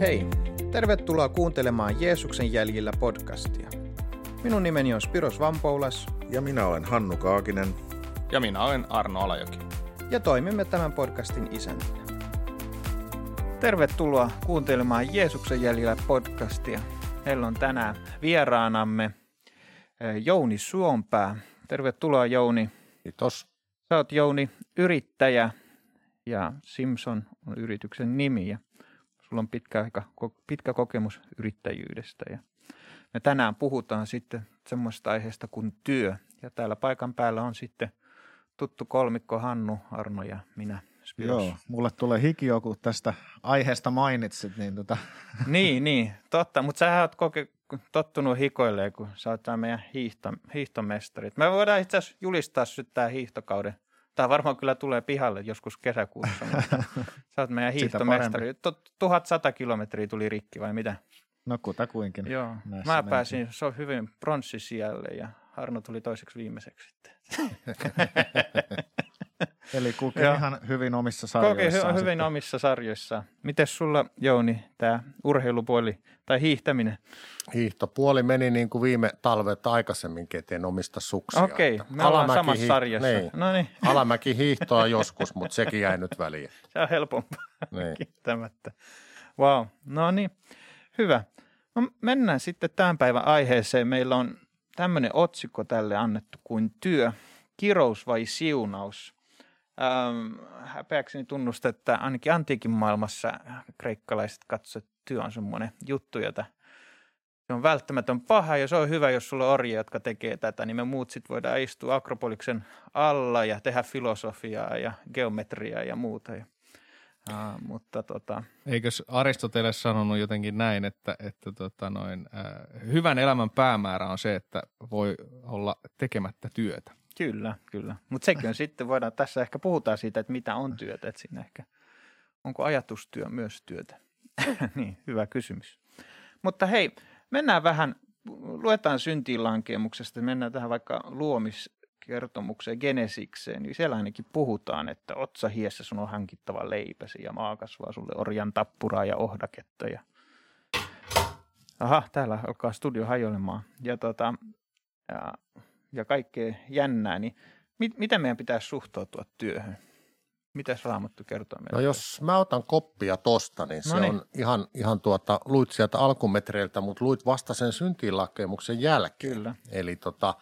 Hei, tervetuloa kuuntelemaan Jeesuksen jäljillä podcastia. Minun nimeni on Spiros Vampoulas. Ja minä olen Hannu Kaakinen. Ja minä olen Arno Alajoki. Ja toimimme tämän podcastin isäntinä. Tervetuloa kuuntelemaan Jeesuksen jäljillä podcastia. Meillä on tänään vieraanamme eh, Jouni Suompää. Tervetuloa Jouni. Kiitos. Sä oot Jouni yrittäjä ja Simpson on yrityksen nimi ja sulla on pitkä, aika, pitkä kokemus yrittäjyydestä ja me tänään puhutaan sitten semmoista aiheesta kuin työ ja täällä paikan päällä on sitten tuttu kolmikko Hannu, Arno ja minä Spiros. Joo, mulle tulee hiki joku tästä aiheesta mainitsit. Niin, tota. niin, niin, totta, mutta sä oot koke, tottunut hikoilleen, kun sä oot meidän hiihto, hiihtomestarit. Me voidaan itse asiassa julistaa nyt tämä hiihtokauden. Tämä varmaan kyllä tulee pihalle joskus kesäkuussa, sä oot meidän hiihtomestari. 1100 kilometriä tuli rikki vai mitä? No kutakuinkin. Joo, mä pääsin, se on hyvin pronssisijalle ja Arno tuli toiseksi viimeiseksi sitten. Eli kulki ihan hyvin omissa sarjoissaan. Kulki hy- hyvin omissa sarjoissa. Miten sulla, Jouni, tämä urheilupuoli tai hiihtäminen? Hiihtopuoli meni niin kuin viime talvet aikaisemmin keteen omista suksia. Okei, me ollaan samassa hi- sarjassa. Niin. No niin. Alamäki hiihtoa joskus, mutta sekin jäi nyt väliin. Se on helpompaa, niin. kiittämättä. Wow, no niin, hyvä. No mennään sitten tämän päivän aiheeseen. Meillä on tämmöinen otsikko tälle annettu kuin työ, kirous vai siunaus – Ähm, häpeäkseni tunnusta, että ainakin antiikin maailmassa kreikkalaiset katsoivat, että työ on semmoinen juttu, jota se on välttämätön paha ja se on hyvä, jos sulla on orjia, jotka tekee tätä, niin me muut sitten voidaan istua Akropoliksen alla ja tehdä filosofiaa ja geometriaa ja muuta. Ja, uh, mutta tota... Eikös Aristoteles sanonut jotenkin näin, että, että tota noin, äh, hyvän elämän päämäärä on se, että voi olla tekemättä työtä. Kyllä, kyllä. Mutta sekin sitten, voidaan tässä ehkä puhutaan siitä, että mitä on työtä, että siinä ehkä, onko ajatustyö myös työtä? niin, hyvä kysymys. Mutta hei, mennään vähän, luetaan syntiin lankemuksesta, mennään tähän vaikka luomiskertomukseen, genesikseen, niin siellä ainakin puhutaan, että otsa hiessä sun on hankittava leipäsi ja maa kasvaa sulle orjan tappuraa ja ohdaketta ja Aha, täällä alkaa studio hajoilemaan. Ja, tota, ja ja kaikkea jännää, niin mit, miten meidän pitäisi suhtautua työhön? Mitäs Raamattu kertoo meille? No jos mä otan koppia tosta, niin se no niin. on ihan, ihan tuota, luit sieltä alkumetreiltä, mutta luit vasta sen syntiinlakemuksen jälkeen. Kyllä. Eli tota,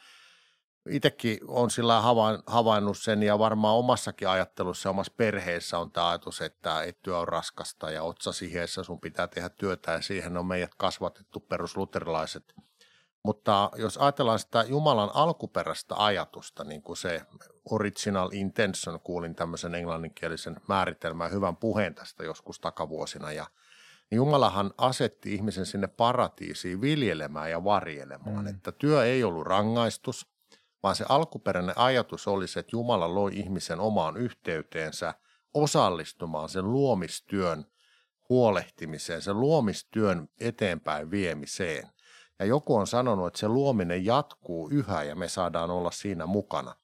itsekin on sillä havainnut sen ja varmaan omassakin ajattelussa omassa perheessä on tämä ajatus, että, että työ on raskasta ja otsasiheessä sun pitää tehdä työtä ja siihen on meidät kasvatettu perusluterilaiset – mutta jos ajatellaan sitä Jumalan alkuperäistä ajatusta, niin kuin se original intention, kuulin tämmöisen englanninkielisen määritelmän hyvän puheen tästä joskus takavuosina, ja niin Jumalahan asetti ihmisen sinne paratiisiin viljelemään ja varjelemaan, mm. että työ ei ollut rangaistus, vaan se alkuperäinen ajatus oli se, että Jumala loi ihmisen omaan yhteyteensä osallistumaan sen luomistyön huolehtimiseen, sen luomistyön eteenpäin viemiseen. Ja joku on sanonut, että se luominen jatkuu yhä ja me saadaan olla siinä mukana.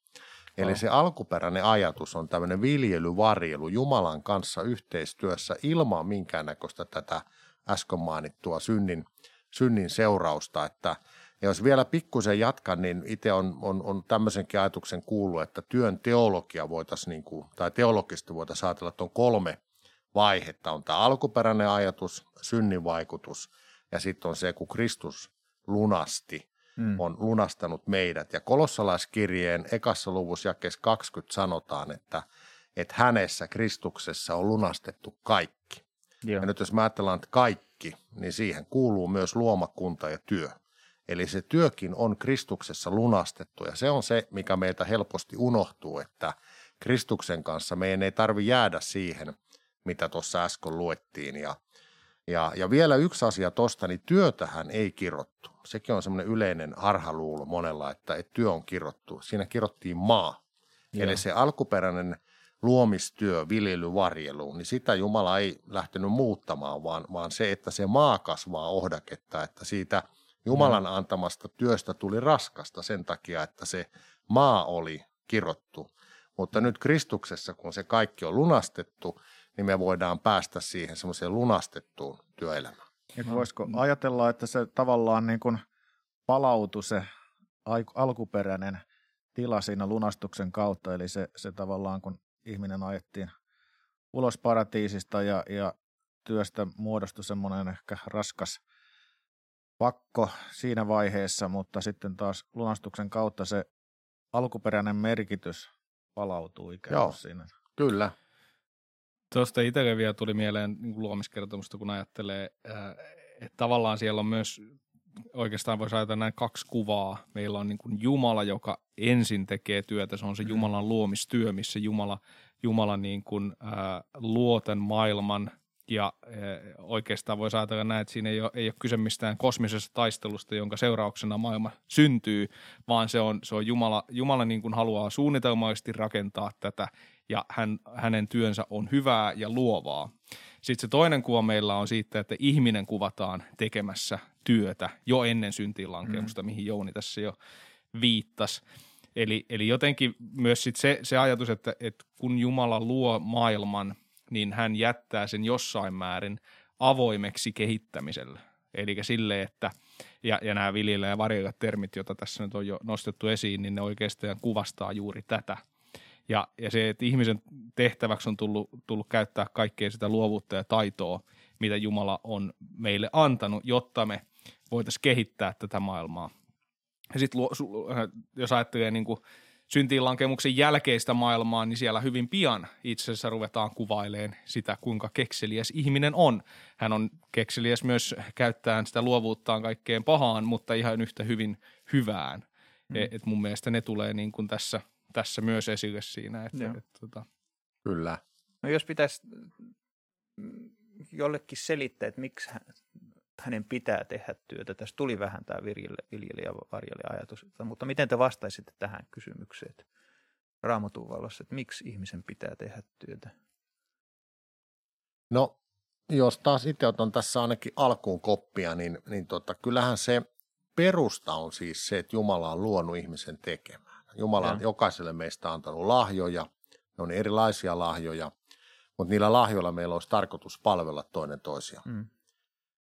Eli se alkuperäinen ajatus on tämmöinen viljelyvarjelu Jumalan kanssa yhteistyössä ilman minkäännäköistä tätä äsken mainittua synnin, synnin seurausta. Että, ja jos vielä pikkusen jatkan, niin itse on, on, on tämmöisenkin ajatuksen kuullut, että työn teologia voitaisiin, niin kuin, tai teologisesti voitaisiin ajatella, että on kolme vaihetta. On tämä alkuperäinen ajatus, synnin vaikutus ja sitten on se, kun Kristus lunasti, mm. on lunastanut meidät. Ja kolossalaiskirjeen ekassa luvussa jakeessa 20 sanotaan, että, että hänessä, Kristuksessa on lunastettu kaikki. Joo. Ja nyt jos mä ajatellaan, että kaikki, niin siihen kuuluu myös luomakunta ja työ. Eli se työkin on Kristuksessa lunastettu ja se on se, mikä meiltä helposti unohtuu, että Kristuksen kanssa meidän ei tarvi jäädä siihen, mitä tuossa äsken luettiin ja ja, ja vielä yksi asia tuosta, niin työtähän ei kirottu. Sekin on semmoinen yleinen harhaluulo monella, että, että työ on kirottu. Siinä kirottiin maa. Joo. Eli se alkuperäinen luomistyö, viljely, varjelu, niin sitä Jumala ei lähtenyt muuttamaan, vaan, vaan se, että se maa kasvaa ohdaketta, että siitä Jumalan antamasta työstä tuli raskasta sen takia, että se maa oli kirottu. Mutta nyt Kristuksessa, kun se kaikki on lunastettu, niin me voidaan päästä siihen semmoiseen lunastettuun työelämään. Et voisiko ajatella, että se tavallaan niin kuin palautui se alkuperäinen tila siinä lunastuksen kautta, eli se, se tavallaan kun ihminen ajettiin ulos paratiisista ja, ja työstä muodostui semmoinen ehkä raskas pakko siinä vaiheessa, mutta sitten taas lunastuksen kautta se alkuperäinen merkitys palautuu ikään kuin Joo. siinä. Kyllä. Tuosta itselle vielä tuli mieleen niin kuin luomiskertomusta, kun ajattelee, ää, että tavallaan siellä on myös, oikeastaan voisi ajatella näin kaksi kuvaa. Meillä on niin kuin Jumala, joka ensin tekee työtä, se on se Jumalan luomistyö, missä Jumala, Jumala niin kuin, ää, luo tämän maailman. Ja ää, oikeastaan voisi ajatella näin, että siinä ei ole, ei ole kyse mistään kosmisesta taistelusta, jonka seurauksena maailma syntyy, vaan se on, se on Jumala, Jumala niin kuin haluaa suunnitelmallisesti rakentaa tätä ja hän, hänen työnsä on hyvää ja luovaa. Sitten se toinen kuva meillä on siitä, että ihminen kuvataan tekemässä työtä jo ennen syntiin lankemusta, mm. mihin Jouni tässä jo viittasi. Eli, eli jotenkin myös sit se, se ajatus, että, että kun Jumala luo maailman, niin hän jättää sen jossain määrin avoimeksi kehittämiselle. Eli sille, että ja, ja nämä viljellä ja termit, joita tässä nyt on jo nostettu esiin, niin ne oikeastaan kuvastaa juuri tätä. Ja, ja se, että ihmisen tehtäväksi on tullut, tullut käyttää kaikkea sitä luovuutta ja taitoa, mitä Jumala on meille antanut, jotta me voitaisiin kehittää tätä maailmaa. Ja sitten jos ajattelee niin kuin syntiinlankemuksen jälkeistä maailmaa, niin siellä hyvin pian itse asiassa ruvetaan kuvaileen sitä, kuinka kekseliäs ihminen on. Hän on kekseliäs myös käyttäen sitä luovuuttaan kaikkeen pahaan, mutta ihan yhtä hyvin hyvään. Mm. Et, et mun mielestä ne tulee niin kuin tässä, tässä myös esille siinä. Että, Joo. et, tota, Kyllä. No jos pitäisi mm, jollekin selittää, että miksi hän, hänen pitää tehdä työtä. Tässä tuli vähän tämä viljelijä, viljelijä varjelija ajatus, mutta miten te vastaisitte tähän kysymykseen raamatun valossa, että miksi ihmisen pitää tehdä työtä? No, jos taas itse otan tässä ainakin alkuun koppia, niin, niin tota, kyllähän se perusta on siis se, että Jumala on luonut ihmisen tekemään. Jumala on Joo. jokaiselle meistä antanut lahjoja, ne on erilaisia lahjoja, mutta niillä lahjoilla meillä olisi tarkoitus palvella toinen toisiaan. Mm.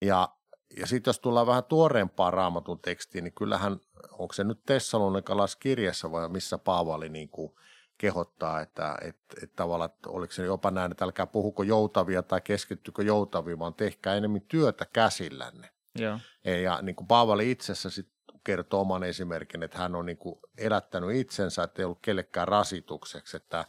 Ja, ja sitten jos tullaan vähän tuoreempaan raamatun tekstiin, niin kyllähän, onko se nyt Tessalonikalaiskirjassa vai missä Paavali niin kuin kehottaa, että, että, että tavallaan, että oliko se jopa näin, että älkää puhuko joutavia tai keskittykö joutaviin, vaan tehkää enemmän työtä käsillänne. Joo. Ja niin kuin Paavali itsessä sit kertoo oman esimerkin, että hän on niin kuin elättänyt itsensä, että ei ollut kellekään rasitukseksi, että,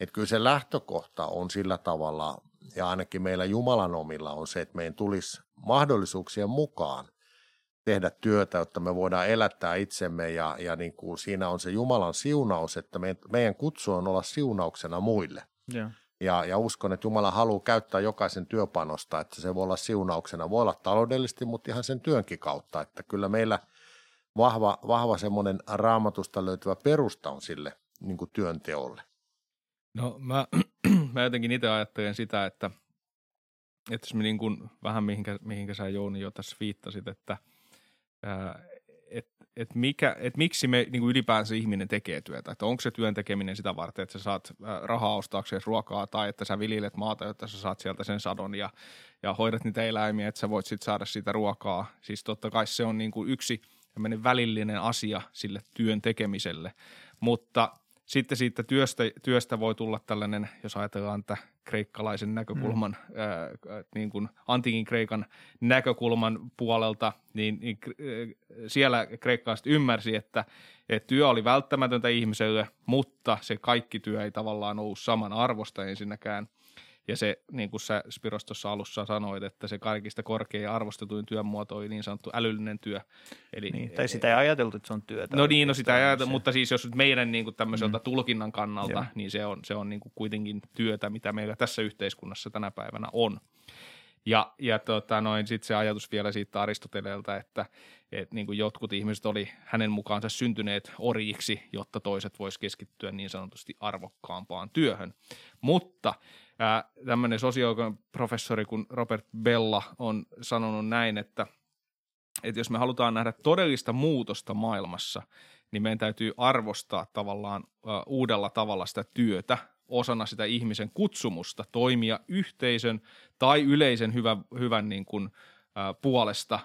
että kyllä se lähtökohta on sillä tavalla, ja ainakin meillä Jumalan omilla on se, että meidän tulisi mahdollisuuksien mukaan tehdä työtä, jotta me voidaan elättää itsemme ja, ja niin kuin siinä on se Jumalan siunaus, että meidän, meidän kutsu on olla siunauksena muille. Joo. Ja, ja uskon, että Jumala haluaa käyttää jokaisen työpanosta, että se voi olla siunauksena. Voi olla taloudellisesti, mutta ihan sen työnkin kautta. Että kyllä meillä vahva, vahva semmoinen raamatusta löytyvä perusta on sille niin kuin työnteolle. No mä, mä jotenkin itse ajattelen sitä, että, että jos me niin kuin, vähän mihinkä, mihinkä sä Jouni jo tässä viittasit, että ää, et, et mikä, et miksi me niin kuin ylipäänsä ihminen tekee työtä, että onko se työn tekeminen sitä varten, että sä saat rahaa ostaakseen ruokaa tai että sä viljelet maata, jotta sä saat sieltä sen sadon ja, ja hoidat niitä eläimiä, että sä voit sitten saada siitä ruokaa. Siis totta kai se on niin kuin yksi tämmöinen välillinen asia sille työn tekemiselle, mutta sitten siitä työstä, työstä voi tulla tällainen, jos ajatellaan että kreikkalaisen näkökulman, mm. ää, niin kuin antiikin Kreikan näkökulman puolelta, niin, niin äh, siellä kreikkalaiset ymmärsi, että, että työ oli välttämätöntä ihmiselle, mutta se kaikki työ ei tavallaan ollut saman arvosta ensinnäkään. Ja se, niin kuin sä Spiros tuossa alussa sanoit, että se kaikista korkein ja arvostetuin työn muoto oli niin sanottu älyllinen työ. Eli, Niin, tai sitä ei ajateltu, että se on työtä. No niin, no sitä ei se- mutta siis jos nyt meidän niin kuin tämmöiseltä Mm. tulkinnan kannalta, Joo. niin se on, se on niin kuin kuitenkin työtä, mitä meillä tässä yhteiskunnassa tänä päivänä on. Ja, ja tota, noin sitten se ajatus vielä siitä Aristoteleelta, että et niin kuin jotkut ihmiset oli hänen mukaansa syntyneet orjiksi, jotta toiset vois keskittyä niin sanotusti arvokkaampaan työhön. Mutta tämmöinen sosiologian professori kuin Robert Bella on sanonut näin, että, että jos me halutaan nähdä todellista muutosta maailmassa, niin meidän täytyy arvostaa tavallaan uudella tavalla sitä työtä, osana sitä ihmisen kutsumusta toimia yhteisön tai yleisen hyvän, hyvän niin kuin, puolesta,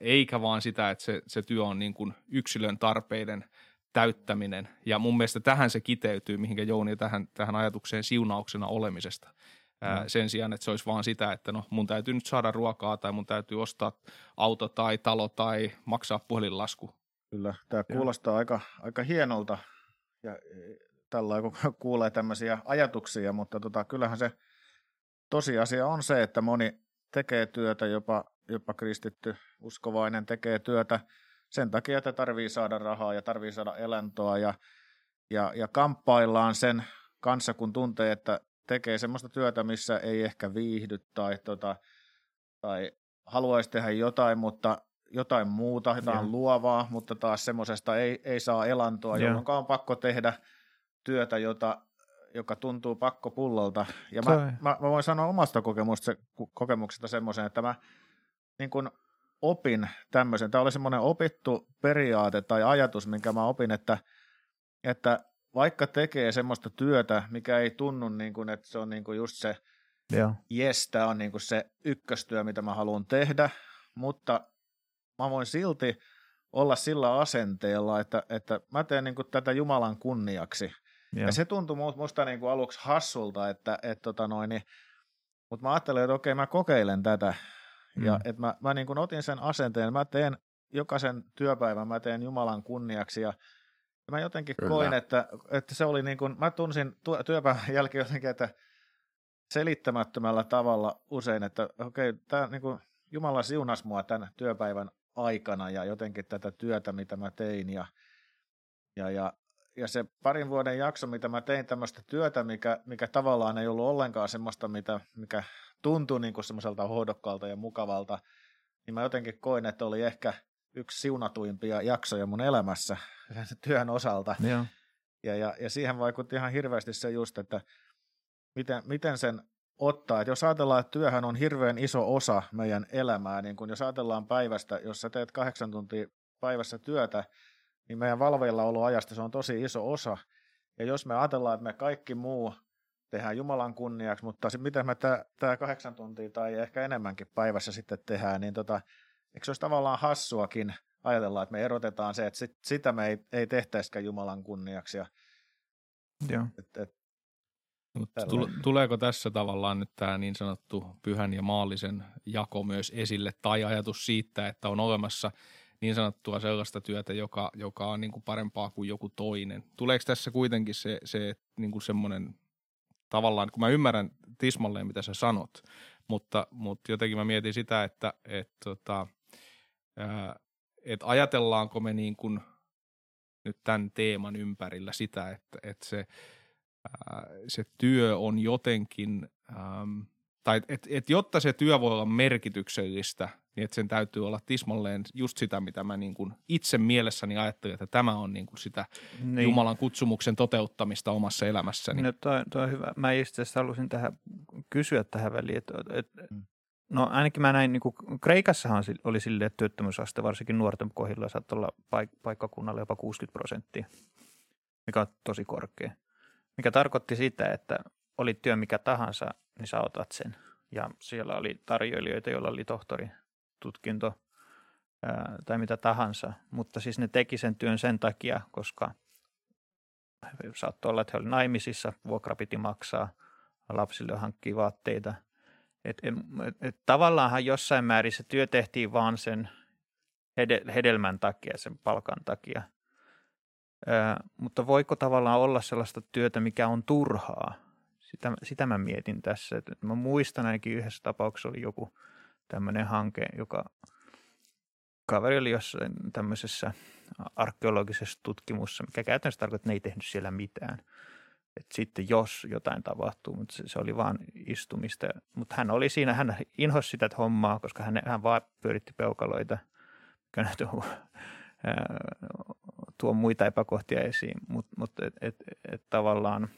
eikä vaan sitä, että se, se työ on niin kuin yksilön tarpeiden täyttäminen. Ja mun mielestä tähän se kiteytyy, mihinkä Jouni tähän, tähän ajatukseen siunauksena olemisesta. Ää, sen sijaan, että se olisi vaan sitä, että no mun täytyy nyt saada ruokaa tai mun täytyy ostaa auto tai talo tai maksaa puhelinlasku. Kyllä, tämä kuulostaa aika, aika hienolta ja e, tällä kun kuulee tämmöisiä ajatuksia, mutta tota, kyllähän se tosiasia on se, että moni tekee työtä, jopa, jopa kristitty uskovainen tekee työtä sen takia, että tarvii saada rahaa ja tarvii saada elantoa ja, ja, ja kamppaillaan sen kanssa, kun tuntee, että tekee semmoista työtä, missä ei ehkä viihdy tai, tota, tai haluaisi tehdä jotain, mutta jotain muuta, jotain ja. luovaa, mutta taas semmoisesta ei, ei saa elantoa, ja. jolloin on pakko tehdä työtä, jota, joka tuntuu pakkopullolta. Ja mä, mä, mä voin sanoa omasta kokemuksesta, kokemuksesta semmoisen, että mä niin kun opin tämmöisen. Tämä oli semmoinen opittu periaate tai ajatus, minkä mä opin, että, että vaikka tekee semmoista työtä, mikä ei tunnu niin kuin, että se on niin kuin just se, Joo. yes, tämä on niin kuin se ykköstyö, mitä mä haluan tehdä, mutta mä voin silti olla sillä asenteella, että, että mä teen niin kuin tätä Jumalan kunniaksi. Joo. Ja se tuntui musta niin kuin aluksi hassulta, että, että tota noin, niin, mutta mä ajattelin, että okei, mä kokeilen tätä. Mm. Ja että mä, mä niin kuin otin sen asenteen, mä teen jokaisen työpäivän, mä teen Jumalan kunniaksi ja mä jotenkin Kyllä. koin, että, että se oli niin kuin, mä tunsin työpäivän jälkeen jotenkin, että selittämättömällä tavalla usein, että okei, okay, tämä niin kuin, Jumala siunas mua tämän työpäivän aikana ja jotenkin tätä työtä, mitä mä tein ja, ja, ja, ja se parin vuoden jakso, mitä mä tein tämmöistä työtä, mikä, mikä tavallaan ei ollut ollenkaan semmoista, mitä, mikä tuntui niin kuin semmoiselta hohdokkaalta ja mukavalta, niin mä jotenkin koin, että oli ehkä yksi siunatuimpia jaksoja mun elämässä työn osalta. Ja, ja, ja, ja siihen vaikutti ihan hirveästi se just, että miten, miten sen ottaa. Että jos ajatellaan, että työhän on hirveän iso osa meidän elämää, niin kun jos ajatellaan päivästä, jos sä teet kahdeksan tuntia päivässä työtä, niin meidän valveilla ajasta se on tosi iso osa. Ja jos me ajatellaan, että me kaikki muu tehdään Jumalan kunniaksi, mutta miten me tämä kahdeksan tuntia tai ehkä enemmänkin päivässä sitten tehdään, niin tota, eikö se olisi tavallaan hassuakin ajatella, että me erotetaan se, että sit, sitä me ei, ei tehtäisikään Jumalan kunniaksi. Ja, Joo. Et, et, tuleeko tässä tavallaan nyt tämä niin sanottu pyhän ja maallisen jako myös esille tai ajatus siitä, että on olemassa niin sanottua sellaista työtä, joka, joka on niin kuin parempaa kuin joku toinen? Tuleeko tässä kuitenkin se, se niin kuin semmoinen tavallaan, kun mä ymmärrän tismalleen, mitä sä sanot, mutta, mutta jotenkin mä mietin sitä, että et, tota, et ajatellaanko me niin kuin nyt tämän teeman ympärillä sitä, että, että se, se työ on jotenkin, tai että et jotta se työ voi olla merkityksellistä, niin että sen täytyy olla tismalleen just sitä, mitä mä niin kuin itse mielessäni ajattelin, että tämä on niin kuin sitä niin. Jumalan kutsumuksen toteuttamista omassa elämässäni. No toi, toi on hyvä. Mä itse asiassa halusin tähän kysyä tähän väliin, että, että mm. no ainakin mä näin, niin kuin Kreikassahan oli silleen, että työttömyysaste varsinkin nuorten kohdilla saattoi olla paik- paikkakunnalla jopa 60 prosenttia, mikä on tosi korkea. Mikä tarkoitti sitä, että oli työ mikä tahansa, niin sä otat sen. Ja siellä oli tarjoilijoita, joilla oli tohtori tutkinto ää, tai mitä tahansa, mutta siis ne teki sen työn sen takia, koska saattoi olla, että he olivat naimisissa, vuokra piti maksaa, lapsille hankkii vaatteita. Et, et, et, tavallaanhan jossain määrin se työ tehtiin vaan sen hedelmän takia, sen palkan takia. Ää, mutta voiko tavallaan olla sellaista työtä, mikä on turhaa? Sitä, sitä mä mietin tässä. Et mä muistan ainakin yhdessä tapauksessa oli joku – tämmöinen hanke, joka kaveri oli jossain tämmöisessä arkeologisessa tutkimussa, mikä käytännössä tarkoittaa, että ne ei tehnyt siellä mitään. Et sitten jos jotain tapahtuu, mutta se, se oli vaan istumista. Mutta hän oli siinä, hän inhosi sitä hommaa, koska hän, hän vaan pyöritti peukaloita, mikä tuo, tuo muita epäkohtia esiin. Mutta mut, et, et, et tavallaan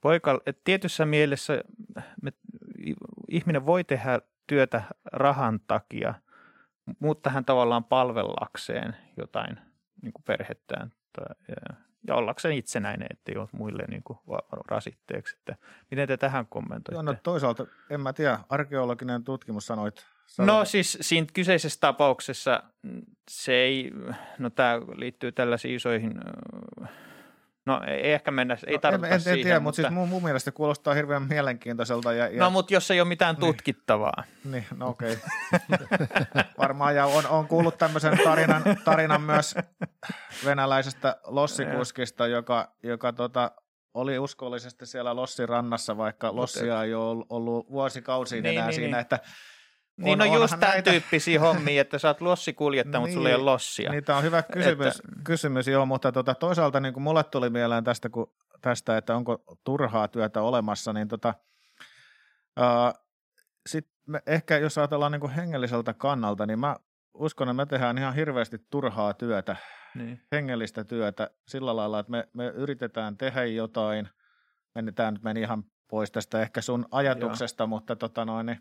poika, et tietyssä mielessä me, ihminen voi tehdä työtä rahan takia, mutta hän tavallaan palvellakseen jotain niin kuin perhettään tai, ja ollakseen itsenäinen, ettei ole muille niin kuin rasitteeksi. Että miten te tähän kommentoitte? Joo, no toisaalta, en mä tiedä, arkeologinen tutkimus sanoit. sanoit no siis siinä kyseisessä tapauksessa mm, se ei, no tämä liittyy tällaisiin isoihin No ei ehkä mennä, ei no, tarvita en, en, siihen. En tiedä, mutta, siis mun, mun mielestä kuulostaa hirveän mielenkiintoiselta. Ja, ja... No mutta jos ei ole mitään niin. tutkittavaa. Niin, no okei. Okay. Varmaan, ja on, on kuullut tämmöisen tarinan, tarinan myös venäläisestä lossikuskista, joka, joka tota, oli uskollisesti siellä Lossin rannassa, vaikka Lossia ei ole ollut vuosikausiin niin, enää niin, siinä, niin. että niin on, no just tämän näitä... tyyppisiä hommia, että sä oot lossikuljettaja, mutta sulla ei ole niin, lossia. Niitä on hyvä kysymys, että... kysymys joo, mutta tota, toisaalta niin kuin mulle tuli mieleen tästä, kun, tästä, että onko turhaa työtä olemassa, niin tota, uh, sit me, ehkä jos ajatellaan niin kuin hengelliseltä kannalta, niin mä uskon, että me tehdään ihan hirveästi turhaa työtä, niin. hengellistä työtä sillä lailla, että me, me yritetään tehdä jotain, mennään nyt meni ihan pois tästä ehkä sun ajatuksesta, Joo. mutta tota noin, niin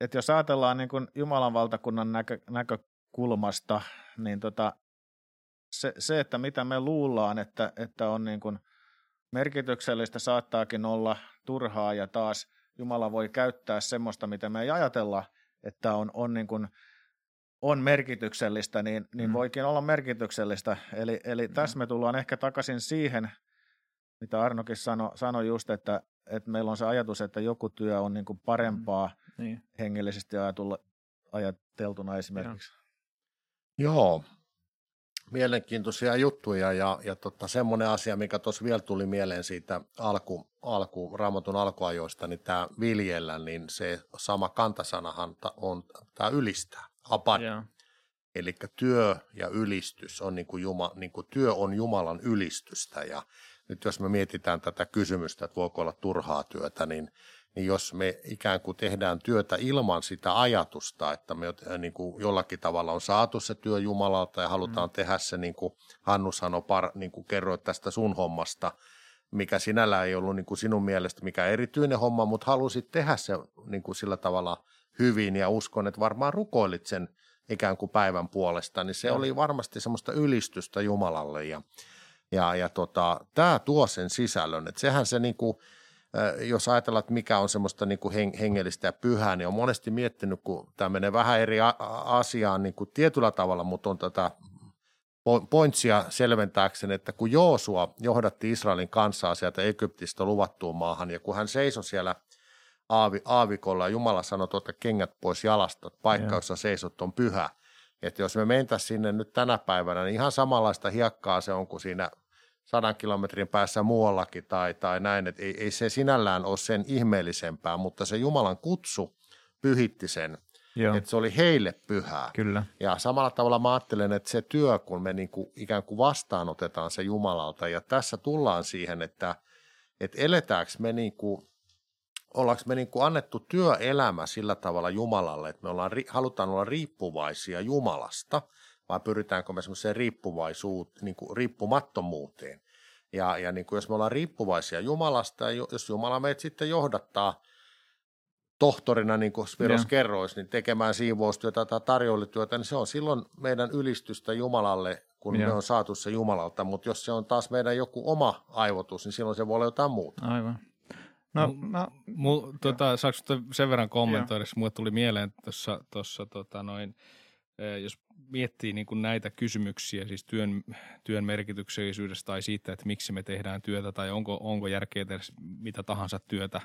että jos ajatellaan niin kuin Jumalan valtakunnan näkö, näkökulmasta, niin tota, se, se, että mitä me luullaan, että, että on niin kuin merkityksellistä, saattaakin olla turhaa ja taas Jumala voi käyttää semmoista, mitä me ei ajatella, että on, on, niin kuin, on merkityksellistä, niin, niin mm. voikin olla merkityksellistä. Eli, eli mm. tässä me tullaan ehkä takaisin siihen, mitä Arnokin sanoi sano just, että, että meillä on se ajatus, että joku työ on niin kuin parempaa mm, niin. hengellisesti ajatulla, ajateltuna esimerkiksi. Joo. Joo. Mielenkiintoisia juttuja ja, ja tota, semmoinen asia, mikä tuossa vielä tuli mieleen siitä alku, alku, raamatun alkuajoista, niin tämä viljellä, niin se sama kantasanahan on tämä ylistää, apad. Yeah. Eli työ ja ylistys on niin kuin Juma, niin kuin työ on Jumalan ylistystä ja nyt jos me mietitään tätä kysymystä, että voiko olla turhaa työtä, niin, niin jos me ikään kuin tehdään työtä ilman sitä ajatusta, että me niin kuin jollakin tavalla on saatu se työ Jumalalta ja halutaan mm. tehdä se, niin kuin Hannu sanoi, par, niin kuin kerroit tästä sun hommasta, mikä sinällään ei ollut niin kuin sinun mielestä mikä erityinen homma, mutta halusit tehdä se niin kuin sillä tavalla hyvin ja uskon, että varmaan rukoilit sen ikään kuin päivän puolesta, niin se ja. oli varmasti semmoista ylistystä Jumalalle ja ja, ja tota, tämä tuo sen sisällön, että sehän se niinku, jos ajatellaan, että mikä on semmoista niinku hengellistä ja pyhää, niin on monesti miettinyt, kun tämä menee vähän eri asiaan niinku tietyllä tavalla, mutta on tätä pointsia selventääkseni, että kun Joosua johdatti Israelin kansaa sieltä Egyptistä luvattuun maahan, ja kun hän seisoi siellä aavi, aavikolla, ja Jumala sanoi, että kengät pois jalasta, paikka, jossa seisot on pyhä, että jos me mentäisiin sinne nyt tänä päivänä, niin ihan samanlaista hiekkaa se on kuin siinä sadan kilometrin päässä muuallakin tai, tai näin, että ei, ei se sinällään ole sen ihmeellisempää, mutta se Jumalan kutsu pyhitti sen, Joo. että se oli heille pyhää. Kyllä. Ja samalla tavalla mä ajattelen, että se työ, kun me niin kuin ikään kuin vastaanotetaan se Jumalalta, ja tässä tullaan siihen, että, että eletäänkö me niin kuin ollaanko me niin kuin annettu työelämä sillä tavalla Jumalalle, että me ollaan, halutaan olla riippuvaisia Jumalasta, vai pyritäänkö me semmoiseen riippuvaisuuteen, niin kuin riippumattomuuteen. Ja, ja niin kuin jos me ollaan riippuvaisia Jumalasta, ja jos Jumala meitä sitten johdattaa tohtorina, niin kuin Spiros yeah. kerroisi, niin tekemään siivoustyötä tai tarjoilityötä, niin se on silloin meidän ylistystä Jumalalle, kun yeah. me on saatu se Jumalalta, mutta jos se on taas meidän joku oma aivotus, niin silloin se voi olla jotain muuta. Aivan. No, no, mu, tota, saanko sen verran kommentoida, mulle tuli mieleen tuossa, tuossa tota noin, eh, jos miettii niin kuin näitä kysymyksiä, siis työn, työn merkityksellisyydestä tai siitä, että miksi me tehdään työtä tai onko, onko järkeä tehdä mitä tahansa työtä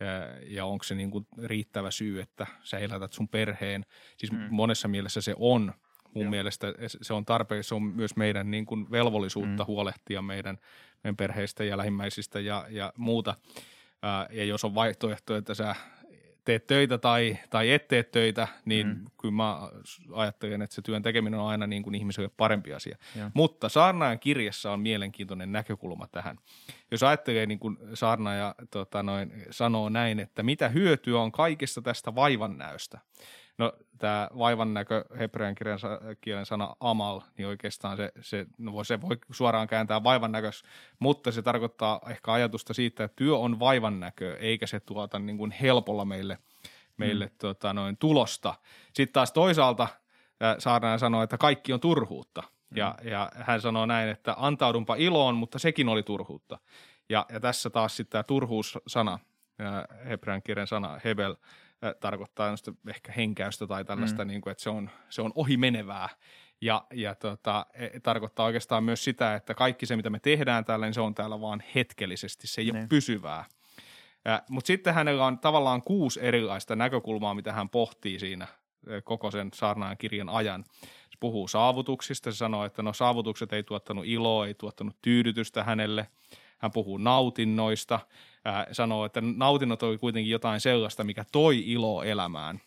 ja, ja onko se niin kuin riittävä syy, että sä elätät sun perheen. Siis hmm. monessa mielessä se on. Mun Joo. mielestä se on tarpeen, se on myös meidän niin kuin velvollisuutta hmm. huolehtia meidän, meidän perheistä ja lähimmäisistä ja, ja muuta – ja jos on vaihtoehto, että sä teet töitä tai, tai et tee töitä, niin mm. kyllä mä ajattelen, että se työn tekeminen on aina niin kuin ihmiselle parempi asia. Ja. Mutta Saarnaajan kirjassa on mielenkiintoinen näkökulma tähän. Jos ajattelee niin kuin Saarnaaja tota noin, sanoo näin, että mitä hyötyä on kaikesta tästä vaivannäöstä – No tämä vaivan näkö hebrean kielen sana amal, niin oikeastaan se, se, no voi, se voi suoraan kääntää vaivan näkös, mutta se tarkoittaa ehkä ajatusta siitä, että työ on vaivan näkö, eikä se tuota niin kuin helpolla meille, meille mm. tota, noin, tulosta. Sitten taas toisaalta saadaan sanoa, että kaikki on turhuutta. Ja, ja hän sanoo näin, että antaudunpa iloon, mutta sekin oli turhuutta. Ja, ja tässä taas sitten tämä turhuussana, hebrean kirjan sana hebel, tarkoittaa ehkä henkäystä tai tällaista, mm. niin kuin, että se on, se on ohimenevää. Ja, ja tota, e, tarkoittaa oikeastaan myös sitä, että kaikki se, mitä me tehdään täällä, niin se on täällä vaan hetkellisesti, se ei ne. ole pysyvää. Mutta sitten hänellä on tavallaan kuusi erilaista näkökulmaa, mitä hän pohtii siinä koko sen saarnaan kirjan ajan. Se puhuu saavutuksista, se sanoo, että no saavutukset ei tuottanut iloa, ei tuottanut tyydytystä hänelle. Hän puhuu nautinnoista, ää, sanoo, että nautinnot oli kuitenkin jotain sellaista, mikä toi ilo elämään.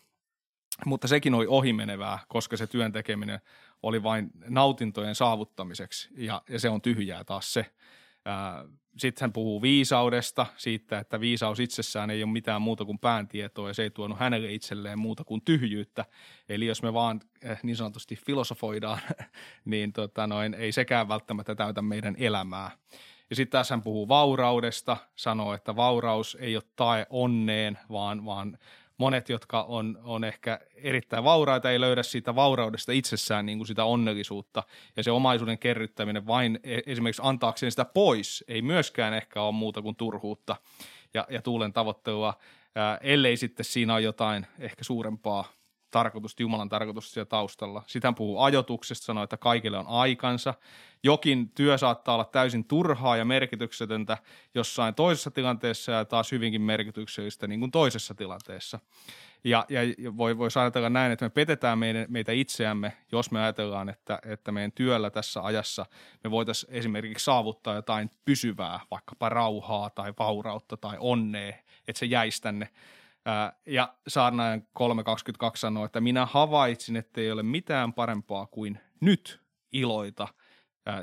Mutta sekin oli ohimenevää, koska se työn tekeminen oli vain nautintojen saavuttamiseksi ja, ja se on tyhjää taas se. Sitten hän puhuu viisaudesta, siitä, että viisaus itsessään ei ole mitään muuta kuin pääntietoa ja se ei tuonut hänelle itselleen muuta kuin tyhjyyttä. Eli jos me vaan eh, niin sanotusti filosofoidaan, niin tota noin, ei sekään välttämättä täytä meidän elämää. Ja sitten tässä hän puhuu vauraudesta, sanoo, että vauraus ei ole tae onneen, vaan, vaan monet, jotka on, on ehkä erittäin vauraita, ei löydä siitä vauraudesta itsessään niin kuin sitä onnellisuutta. Ja se omaisuuden kerryttäminen vain e, esimerkiksi antaakseen sitä pois ei myöskään ehkä ole muuta kuin turhuutta ja, ja tuulen tavoittelua, ää, ellei sitten siinä ole jotain ehkä suurempaa tarkoitusta, Jumalan tarkoitusta siellä taustalla. Sitten hän puhuu ajotuksesta, sanoo, että kaikille on aikansa. Jokin työ saattaa olla täysin turhaa ja merkityksetöntä jossain toisessa tilanteessa ja taas hyvinkin merkityksellistä niin kuin toisessa tilanteessa. Ja, ja voi, voi ajatella näin, että me petetään meidän, meitä itseämme, jos me ajatellaan, että, että meidän työllä tässä ajassa me voitaisiin esimerkiksi saavuttaa jotain pysyvää, vaikkapa rauhaa tai vaurautta tai onnea, että se jäisi tänne ja saarnaajan 3.22 sanoo, että minä havaitsin, että ei ole mitään parempaa kuin nyt iloita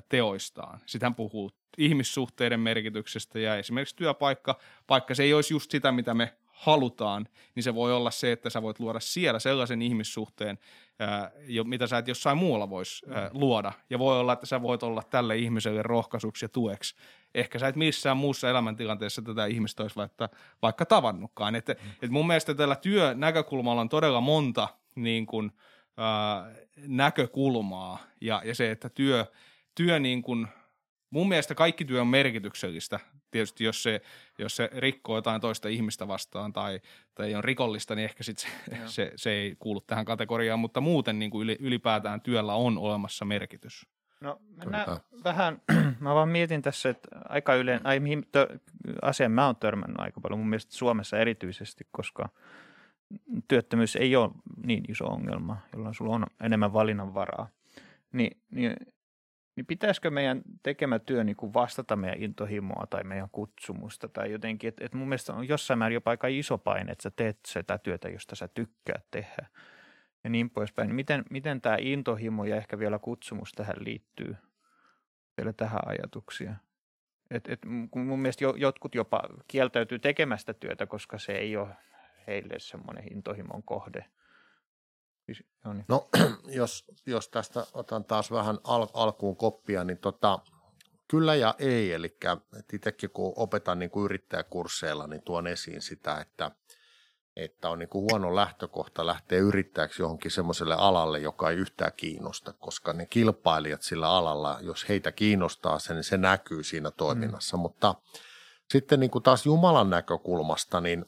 teoistaan. Sitten hän puhuu ihmissuhteiden merkityksestä ja esimerkiksi työpaikka, vaikka se ei olisi just sitä, mitä me halutaan, niin se voi olla se, että sä voit luoda siellä sellaisen ihmissuhteen, mitä sä et jossain muualla voisi luoda. Ja voi olla, että sä voit olla tälle ihmiselle rohkaisuksi ja tueksi. Ehkä sä et missään muussa elämäntilanteessa tätä ihmistä olisi vaikka, vaikka tavannutkaan. Et, et mun mielestä tällä työnäkökulmalla on todella monta niin kuin, ää, näkökulmaa ja, ja se, että työ, työ niin kuin, mun mielestä kaikki työ on merkityksellistä. Tietysti jos se, jos se rikkoo jotain toista ihmistä vastaan tai, tai on rikollista, niin ehkä sit se, se, se ei kuulu tähän kategoriaan, mutta muuten niin kuin ylipäätään työllä on olemassa merkitys. No mennään vähän, mä vaan mietin tässä, että aika yleensä, ai mihin tö, asian mä oon törmännyt aika paljon, mun mielestä Suomessa erityisesti, koska työttömyys ei ole niin iso ongelma, jolloin sulla on enemmän valinnanvaraa. Ni, niin niin pitäisikö meidän tekemä työ niin kuin vastata meidän intohimoa tai meidän kutsumusta tai jotenkin, että, että mun mielestä on jossain määrin jopa aika iso paine, että sä teet sitä työtä, josta sä tykkäät tehdä ja niin poispäin. Miten, miten tämä intohimo ja ehkä vielä kutsumus tähän liittyy vielä tähän ajatuksia? Et, et, mun mielestä jotkut jopa kieltäytyy tekemästä työtä, koska se ei ole heille semmoinen intohimon kohde – no jos, jos tästä otan taas vähän al- alkuun koppia, niin tota, kyllä ja ei. Eli itsekin kun opetan niin kuin yrittäjäkursseilla, niin tuon esiin sitä, että, että on niin kuin huono lähtökohta lähteä yrittäjäksi johonkin semmoiselle alalle, joka ei yhtään kiinnosta, koska ne kilpailijat sillä alalla, jos heitä kiinnostaa se, niin se näkyy siinä toiminnassa. Mm. Mutta sitten niin kuin taas Jumalan näkökulmasta, niin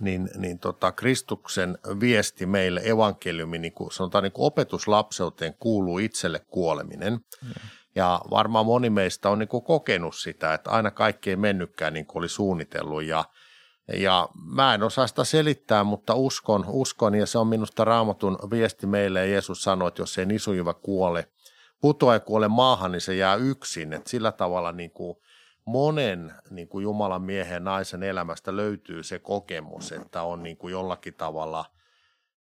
niin, niin tota, Kristuksen viesti meille, evankeliumi, niin kuin sanotaan niin kuin opetuslapseuteen kuuluu itselle kuoleminen. Mm. Ja varmaan moni meistä on niin kuin kokenut sitä, että aina kaikki ei mennytkään niin kuin oli suunnitellut. Ja, ja mä en osaa sitä selittää, mutta uskon, uskon ja se on minusta raamatun viesti meille. Ja Jeesus sanoi, että jos ei nisujiva kuole, putoa ja kuole maahan, niin se jää yksin. Että sillä tavalla niin kuin monen niin kuin Jumalan miehen ja naisen elämästä löytyy se kokemus, että on niin kuin jollakin tavalla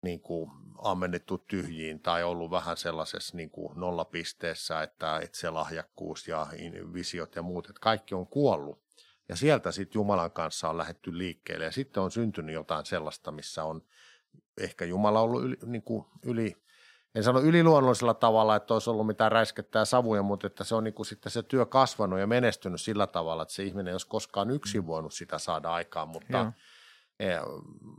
niin kuin ammennettu tyhjiin tai ollut vähän sellaisessa niin kuin nollapisteessä, että, että se lahjakkuus ja visiot ja muut, että kaikki on kuollut. Ja sieltä sitten Jumalan kanssa on lähetty liikkeelle ja sitten on syntynyt jotain sellaista, missä on ehkä Jumala ollut yli, niin kuin yli en sano yliluonnollisella tavalla, että olisi ollut mitään räiskettää savuja, mutta että se on niin kuin sitten se työ kasvanut ja menestynyt sillä tavalla, että se ihminen ei olisi koskaan yksin mm. voinut sitä saada aikaan, mutta,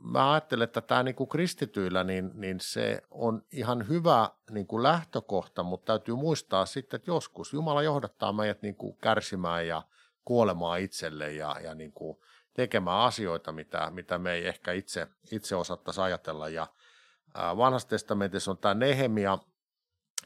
Mä ajattelen, että tämä niin kuin kristityillä, niin, niin se on ihan hyvä niin kuin lähtökohta, mutta täytyy muistaa sitten, että joskus Jumala johdattaa meidät niin kuin kärsimään ja kuolemaan itselle ja, ja niin kuin tekemään asioita, mitä, mitä me ei ehkä itse, itse osattaisi ajatella. Ja vanhassa testamentissa on tämä Nehemia,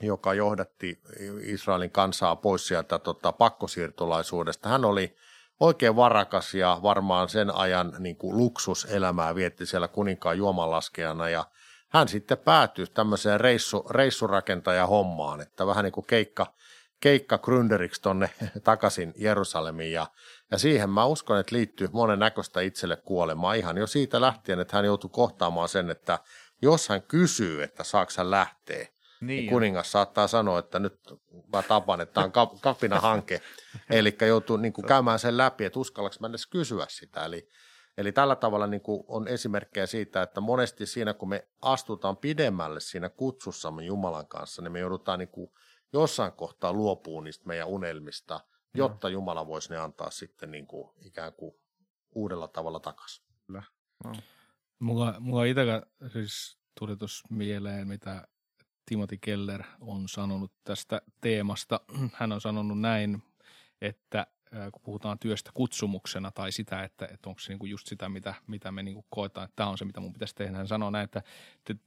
joka johdatti Israelin kansaa pois sieltä tota, pakkosiirtolaisuudesta. Hän oli oikein varakas ja varmaan sen ajan niin kuin luksuselämää vietti siellä kuninkaan juomanlaskijana. Ja hän sitten päätyi tämmöiseen reissu, reissurakentaja hommaan, että vähän niin kuin keikka, keikka gründeriksi tonne takaisin Jerusalemiin. Ja, ja siihen mä uskon, että liittyy monen näköistä itselle kuolemaa. Ihan jo siitä lähtien, että hän joutui kohtaamaan sen, että jos hän kysyy, että saako hän lähteä, niin, niin kuningas saattaa sanoa, että nyt mä tapan, että tämä on kapina hanke. Eli joutuu niin kuin käymään sen läpi, että uskallaks mä edes kysyä sitä. Eli, eli tällä tavalla niin kuin on esimerkkejä siitä, että monesti siinä, kun me astutaan pidemmälle siinä kutsussamme Jumalan kanssa, niin me joudutaan niin kuin jossain kohtaa luopumaan niistä meidän unelmista, jotta Jumala voisi ne antaa sitten niin kuin ikään kuin uudella tavalla takaisin. Kyllä. No. Mulla, mulla itse siis tuli tuossa mieleen, mitä Timothy Keller on sanonut tästä teemasta. Hän on sanonut näin, että kun puhutaan työstä kutsumuksena tai sitä, että, että onko se niinku just sitä, mitä, mitä me niinku koetaan, että tämä on se, mitä mun pitäisi tehdä. Hän sanoo näin, että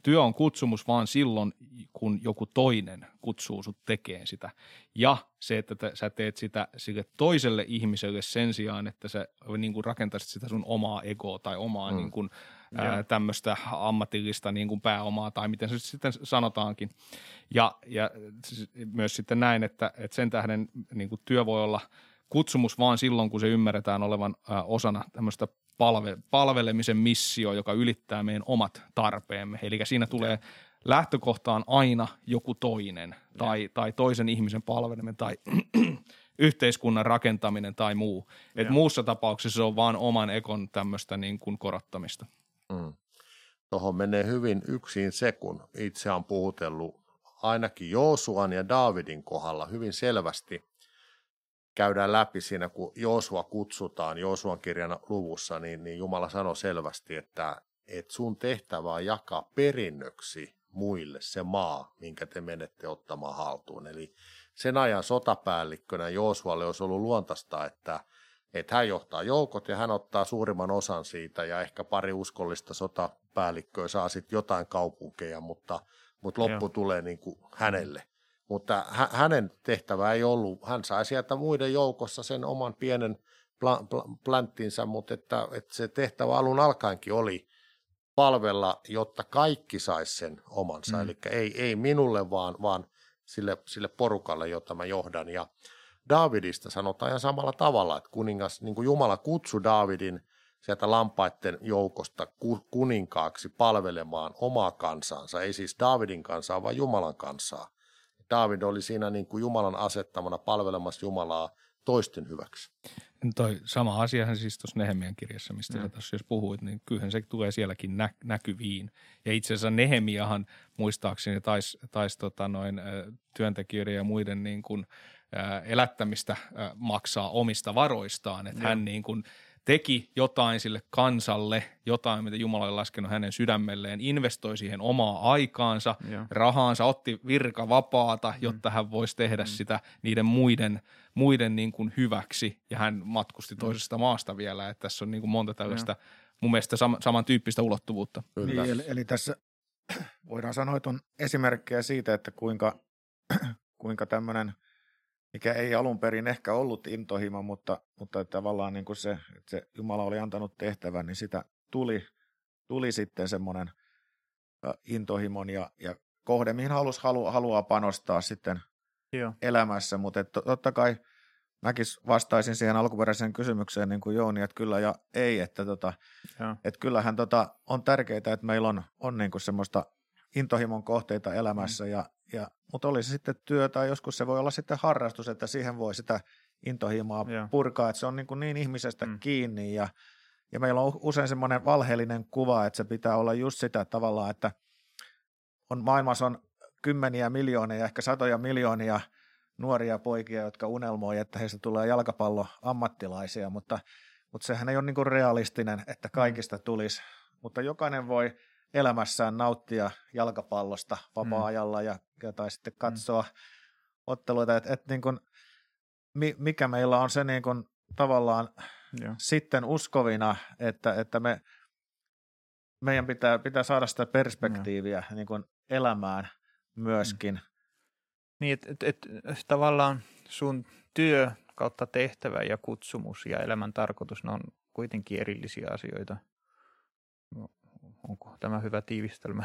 työ on kutsumus vaan silloin, kun joku toinen kutsuu sut tekemään sitä. Ja se, että te, sä teet sitä sille toiselle ihmiselle sen sijaan, että sä niinku rakentaisit sitä sun omaa egoa tai omaa mm. niinku, tämmöistä ammatillista niin kuin pääomaa tai miten se sitten sanotaankin. Ja, ja myös sitten näin, että, että sen tähden niin kuin työ voi olla kutsumus vaan silloin, kun se ymmärretään olevan ää, osana tämmöistä palve, palvelemisen missio, joka ylittää meidän omat tarpeemme. Eli siinä tulee lähtökohtaan aina joku toinen tai, tai toisen ihmisen palveleminen tai yhteiskunnan rakentaminen tai muu. Et muussa tapauksessa se on vaan oman ekon tämmöistä niin kuin korottamista. Mm. Tuohon menee hyvin yksin se, kun itse on puhutellut ainakin Joosuan ja Daavidin kohdalla hyvin selvästi käydään läpi siinä, kun Joosua kutsutaan Joosuan kirjan luvussa, niin, niin Jumala sanoi selvästi, että, että sun tehtävä on jakaa perinnöksi muille se maa, minkä te menette ottamaan haltuun. Eli sen ajan sotapäällikkönä Joosualle olisi ollut luontaista, että – että hän johtaa joukot ja hän ottaa suurimman osan siitä ja ehkä pari uskollista sotapäällikköä saa sitten jotain kaupunkeja, mutta, mutta loppu Joo. tulee niin kuin hänelle. Mutta hä- hänen tehtävä ei ollut, hän sai sieltä muiden joukossa sen oman pienen pla- pl- planttinsa, mutta että, että se tehtävä alun alkaenkin oli palvella, jotta kaikki sais sen omansa. Mm. Eli ei, ei minulle, vaan, vaan sille, sille porukalle, jota mä johdan. Ja Davidista sanotaan ihan samalla tavalla, että kuningas, niin kuin Jumala kutsui Davidin sieltä lampaiden joukosta kuninkaaksi palvelemaan omaa kansansa, ei siis Davidin kansaa, vaan Jumalan kansaa. David oli siinä niin kuin Jumalan asettamana palvelemassa Jumalaa toisten hyväksi. Toi sama asiahan siis tuossa Nehemian kirjassa, mistä mm. sä jos puhuit, niin kyllähän se tulee sielläkin nä- näkyviin. Ja itse asiassa Nehemiahan muistaakseni taisi tais, tota noin, työntekijöiden ja muiden niin kuin – elättämistä maksaa omista varoistaan. Että hän niin kuin teki jotain sille kansalle, jotain, mitä Jumala oli laskenut hänen sydämelleen, investoi siihen omaa aikaansa, ja. rahaansa, otti virka vapaata, mm. jotta hän voisi tehdä mm. sitä niiden muiden, muiden niin kuin hyväksi. Ja hän matkusti mm. toisesta maasta vielä, että tässä on niin kuin monta tällaista ja. mun mielestä sam- samantyyppistä ulottuvuutta. Niin, eli, eli tässä voidaan sanoa, että on esimerkkejä siitä, että kuinka, kuinka tämmöinen – mikä ei alun perin ehkä ollut intohimo, mutta, mutta tavallaan niin kuin se, että se Jumala oli antanut tehtävän, niin sitä tuli, tuli sitten semmoinen intohimon ja, ja kohde, mihin halus, halu, haluaa panostaa sitten Joo. elämässä, mutta että totta kai mäkin vastaisin siihen alkuperäiseen kysymykseen niin kuin Jouni, että kyllä ja ei, että, tota, että kyllähän tota, on tärkeää, että meillä on, on niin kuin semmoista intohimon kohteita elämässä, mm. ja, ja, mutta oli se sitten työ tai joskus se voi olla sitten harrastus, että siihen voi sitä intohimoa ja. purkaa, että se on niin, kuin niin ihmisestä mm. kiinni ja, ja meillä on usein semmoinen valheellinen kuva, että se pitää olla just sitä tavallaan, että on, maailmassa on kymmeniä miljoonia, ehkä satoja miljoonia nuoria poikia, jotka unelmoi, että heistä tulee jalkapallo ammattilaisia, mutta mutta sehän ei ole niin kuin realistinen, että kaikista tulisi, mutta jokainen voi elämässään nauttia jalkapallosta vapaa-ajalla ja, ja tai sitten katsoa mm. otteluita, että et niin kuin, mikä meillä on se niin kuin, tavallaan ja. sitten uskovina, että, että me, meidän pitää, pitää saada sitä perspektiiviä niin kuin elämään myöskin. Mm. Niin, että et, et, tavallaan sun työ kautta tehtävä ja kutsumus ja elämän tarkoitus, ne on kuitenkin erillisiä asioita. Onko tämä hyvä tiivistelmä?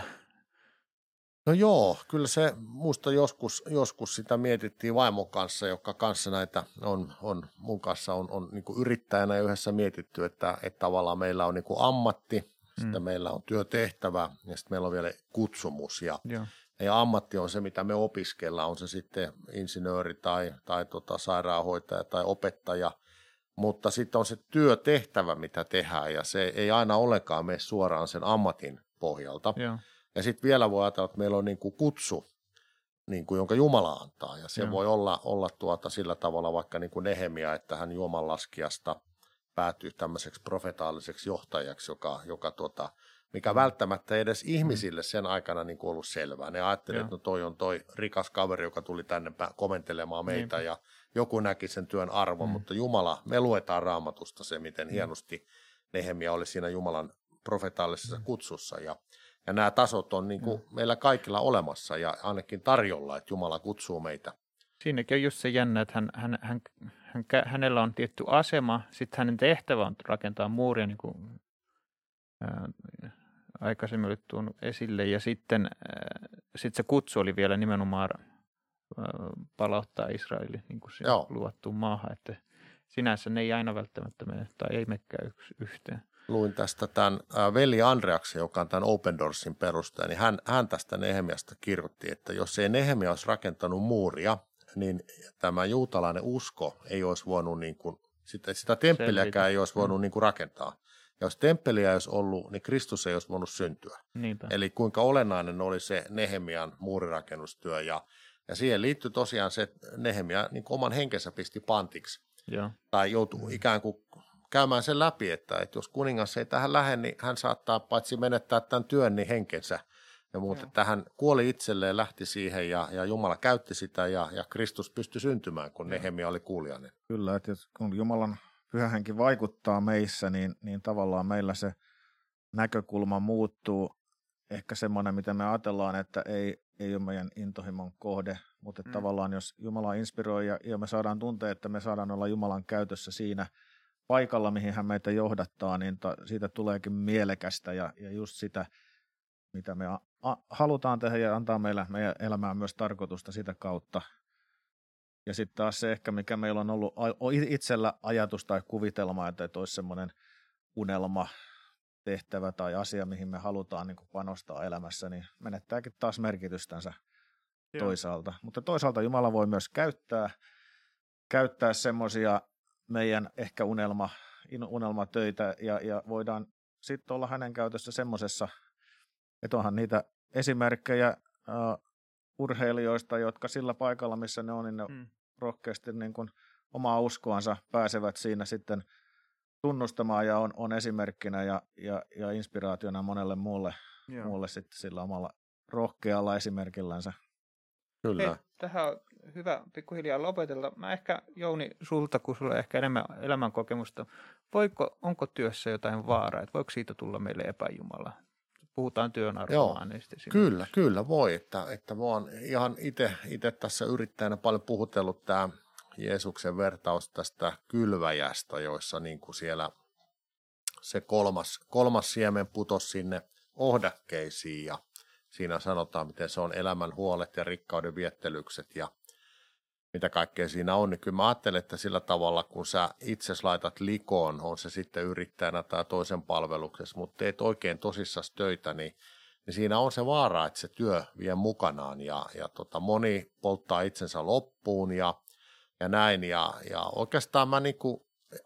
No joo, kyllä se muista joskus, joskus sitä mietittiin vaimon kanssa, joka kanssa näitä on, on mun kanssa on, on niin yrittäjänä yhdessä mietitty, että, että tavallaan meillä on niin ammatti, mm. sitten meillä on työtehtävä ja sitten meillä on vielä kutsumus ja, joo. ja ammatti on se, mitä me opiskellaan, on se sitten insinööri tai, tai tota sairaanhoitaja tai opettaja, mutta sitten on se työtehtävä, mitä tehdään ja se ei aina olekaan mene suoraan sen ammatin pohjalta. Joo ja sitten vielä voi ajatella, että meillä on niin kuin kutsu, niin kuin, jonka Jumala antaa. Ja se Joo. voi olla, olla tuota sillä tavalla vaikka niin kuin Nehemia, että hän Jumalan laskiasta päätyy tämmöiseksi profetaaliseksi johtajaksi, joka, joka tuota, mikä välttämättä edes ihmisille sen aikana niin ollut selvää. Ne ajattelivat, että no toi on toi rikas kaveri, joka tuli tänne komentelemaan meitä niin. ja joku näki sen työn arvon, mm. mutta Jumala, me luetaan raamatusta se, miten mm. hienosti Nehemia oli siinä Jumalan profetaalisessa mm. kutsussa ja ja nämä tasot on niin kuin mm. meillä kaikilla olemassa ja ainakin tarjolla, että Jumala kutsuu meitä. Siinäkin on just se jännä, että hän, hän, hän, hän, hänellä on tietty asema, sitten hänen tehtävä on rakentaa muuria, niin kuin ää, aikaisemmin oli tuonut esille, ja sitten ää, sit se kutsu oli vielä nimenomaan ää, palauttaa Israeli niin kuin luvattuun maahan, että sinänsä ne ei aina välttämättä mene, tai ei mekään yhteen. Luin tästä tämän veli Andreaksen, joka on tämän Open Doorsin perustaja, niin hän, hän tästä Nehemiasta kirjoitti, että jos ei Nehemia olisi rakentanut muuria, niin tämä juutalainen usko ei olisi voinut, niin kuin, sitä, sitä temppeliäkään ei olisi voinut mm. niin kuin rakentaa. Ja jos temppeliä ei olisi ollut, niin Kristus ei olisi voinut syntyä. Niinpä. Eli kuinka olennainen oli se Nehemian muurirakennustyö. Ja, ja siihen liittyy tosiaan se, että Nehemia niin oman henkensä pisti pantiksi. Ja. Tai joutui mm. ikään kuin käymään sen läpi, että, että jos kuningas ei tähän lähde, niin hän saattaa paitsi menettää tämän työn, niin henkensä. Ja muuta, että hän kuoli itselleen, lähti siihen ja, ja Jumala käytti sitä ja, ja Kristus pystyi syntymään, kun Nehemia oli kuulijainen. Kyllä, että kun Jumalan pyhähenki vaikuttaa meissä, niin, niin tavallaan meillä se näkökulma muuttuu. Ehkä semmoinen, mitä me ajatellaan, että ei, ei ole meidän intohimon kohde, mutta mm. tavallaan jos Jumala inspiroi ja, ja me saadaan tuntea, että me saadaan olla Jumalan käytössä siinä – paikalla, mihin hän meitä johdattaa, niin ta, siitä tuleekin mielekästä ja, ja just sitä, mitä me a, a, halutaan tehdä ja antaa meille, meidän elämään myös tarkoitusta sitä kautta. Ja sitten taas se ehkä, mikä meillä on ollut itsellä ajatus tai kuvitelma, että olisi semmoinen unelma, tehtävä tai asia, mihin me halutaan niin panostaa elämässä, niin menettääkin taas merkitystänsä Joo. toisaalta. Mutta toisaalta Jumala voi myös käyttää, käyttää semmoisia meidän ehkä unelma, unelmatöitä ja, ja voidaan sitten olla hänen käytössä semmoisessa, että onhan niitä esimerkkejä urheilijoista, jotka sillä paikalla, missä ne on, niin ne hmm. rohkeasti niin kuin omaa uskoansa pääsevät siinä sitten tunnustamaan ja on, on esimerkkinä ja, ja, ja inspiraationa monelle muulle, muulle sitten sillä omalla rohkealla esimerkillänsä. Kyllä. Hei, tähän on hyvä pikkuhiljaa lopetella. Mä ehkä, Jouni, sulta, kun sulla on ehkä enemmän elämänkokemusta, voiko, onko työssä jotain vaaraa, että voiko siitä tulla meille epäjumala? Puhutaan työn arvomaaneista. Kyllä, kyllä voi. Että, että mä oon ihan itse tässä yrittäjänä paljon puhutellut tämä Jeesuksen vertaus tästä kylväjästä, joissa niin kuin siellä se kolmas, kolmas siemen putosi sinne ohdakkeisiin ja siinä sanotaan, miten se on elämän huolet ja rikkauden viettelykset ja mitä kaikkea siinä on, niin kyllä mä ajattelen, että sillä tavalla, kun sä itse laitat likoon, on se sitten yrittäjänä tai toisen palveluksessa, mutta teet oikein tosissas töitä, niin, niin siinä on se vaara, että se työ vie mukanaan ja, ja tota, moni polttaa itsensä loppuun ja, ja näin. Ja, ja oikeastaan mä niin kuin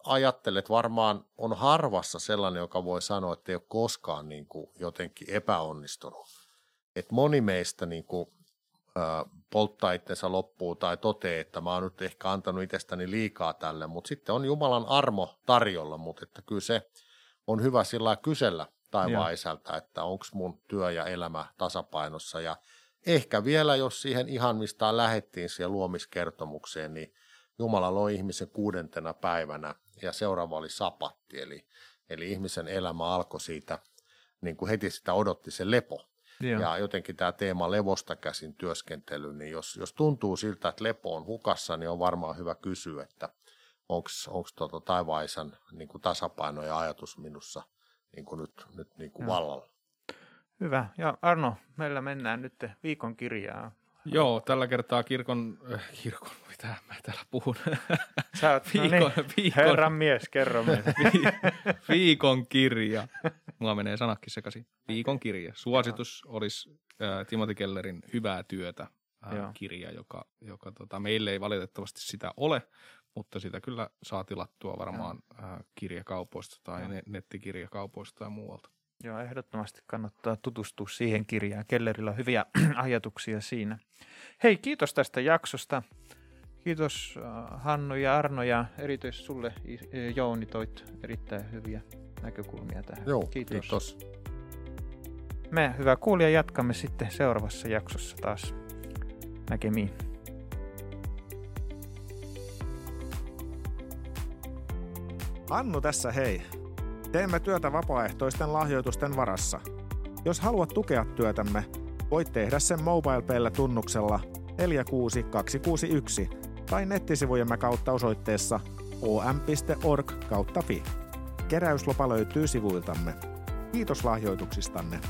ajattelen, että varmaan on harvassa sellainen, joka voi sanoa, että ei ole koskaan niin kuin jotenkin epäonnistunut. Et moni meistä niin kuin polttaa itsensä loppuun tai toteaa, että mä oon nyt ehkä antanut itsestäni liikaa tälle, mutta sitten on Jumalan armo tarjolla, mutta että kyllä se on hyvä sillä kysellä taivaan isältä, että onko mun työ ja elämä tasapainossa. Ja ehkä vielä, jos siihen ihan mistä lähettiin siihen luomiskertomukseen, niin Jumala loi ihmisen kuudentena päivänä ja seuraava oli sapatti, eli, eli ihmisen elämä alkoi siitä, niin kuin heti sitä odotti se lepo. Joo. Ja jotenkin tämä teema levosta käsin työskentely, niin jos, jos tuntuu siltä, että lepo on hukassa, niin on varmaan hyvä kysyä, että onko tuota taivaisan niin kuin tasapaino ja ajatus minussa niin kuin nyt, nyt niin kuin vallalla. Hyvä. Ja Arno, meillä mennään nyt viikon kirjaa. Joo, tällä kertaa kirkon, äh, kirkon, mitä mä täällä puhun. Sä oot, viikon, no niin, viikon, herran mies, kerro meille. viikon kirja. Mulla menee sanakin sekaisin. Viikon kirja. Suositus olisi äh, Timothy Kellerin Hyvää työtä äh, kirja, joka, joka tota, meille ei valitettavasti sitä ole, mutta sitä kyllä saa tilattua varmaan äh, kirjakaupoista tai Joo. nettikirjakaupoista tai muualta. Joo, ehdottomasti kannattaa tutustua siihen kirjaan. Kellerillä on hyviä ajatuksia siinä. Hei, kiitos tästä jaksosta. Kiitos Hannu ja Arno ja erityisesti sulle Jouni toit erittäin hyviä näkökulmia tähän. Joo, kiitos. kiitos. Me, hyvä kuulija, jatkamme sitten seuraavassa jaksossa taas. Näkemiin. Annu tässä hei. Teemme työtä vapaaehtoisten lahjoitusten varassa. Jos haluat tukea työtämme, voit tehdä sen MobilePayllä tunnuksella 46261 tai nettisivujemme kautta osoitteessa om.org kautta fi. Keräyslopa löytyy sivuiltamme. Kiitos lahjoituksistanne.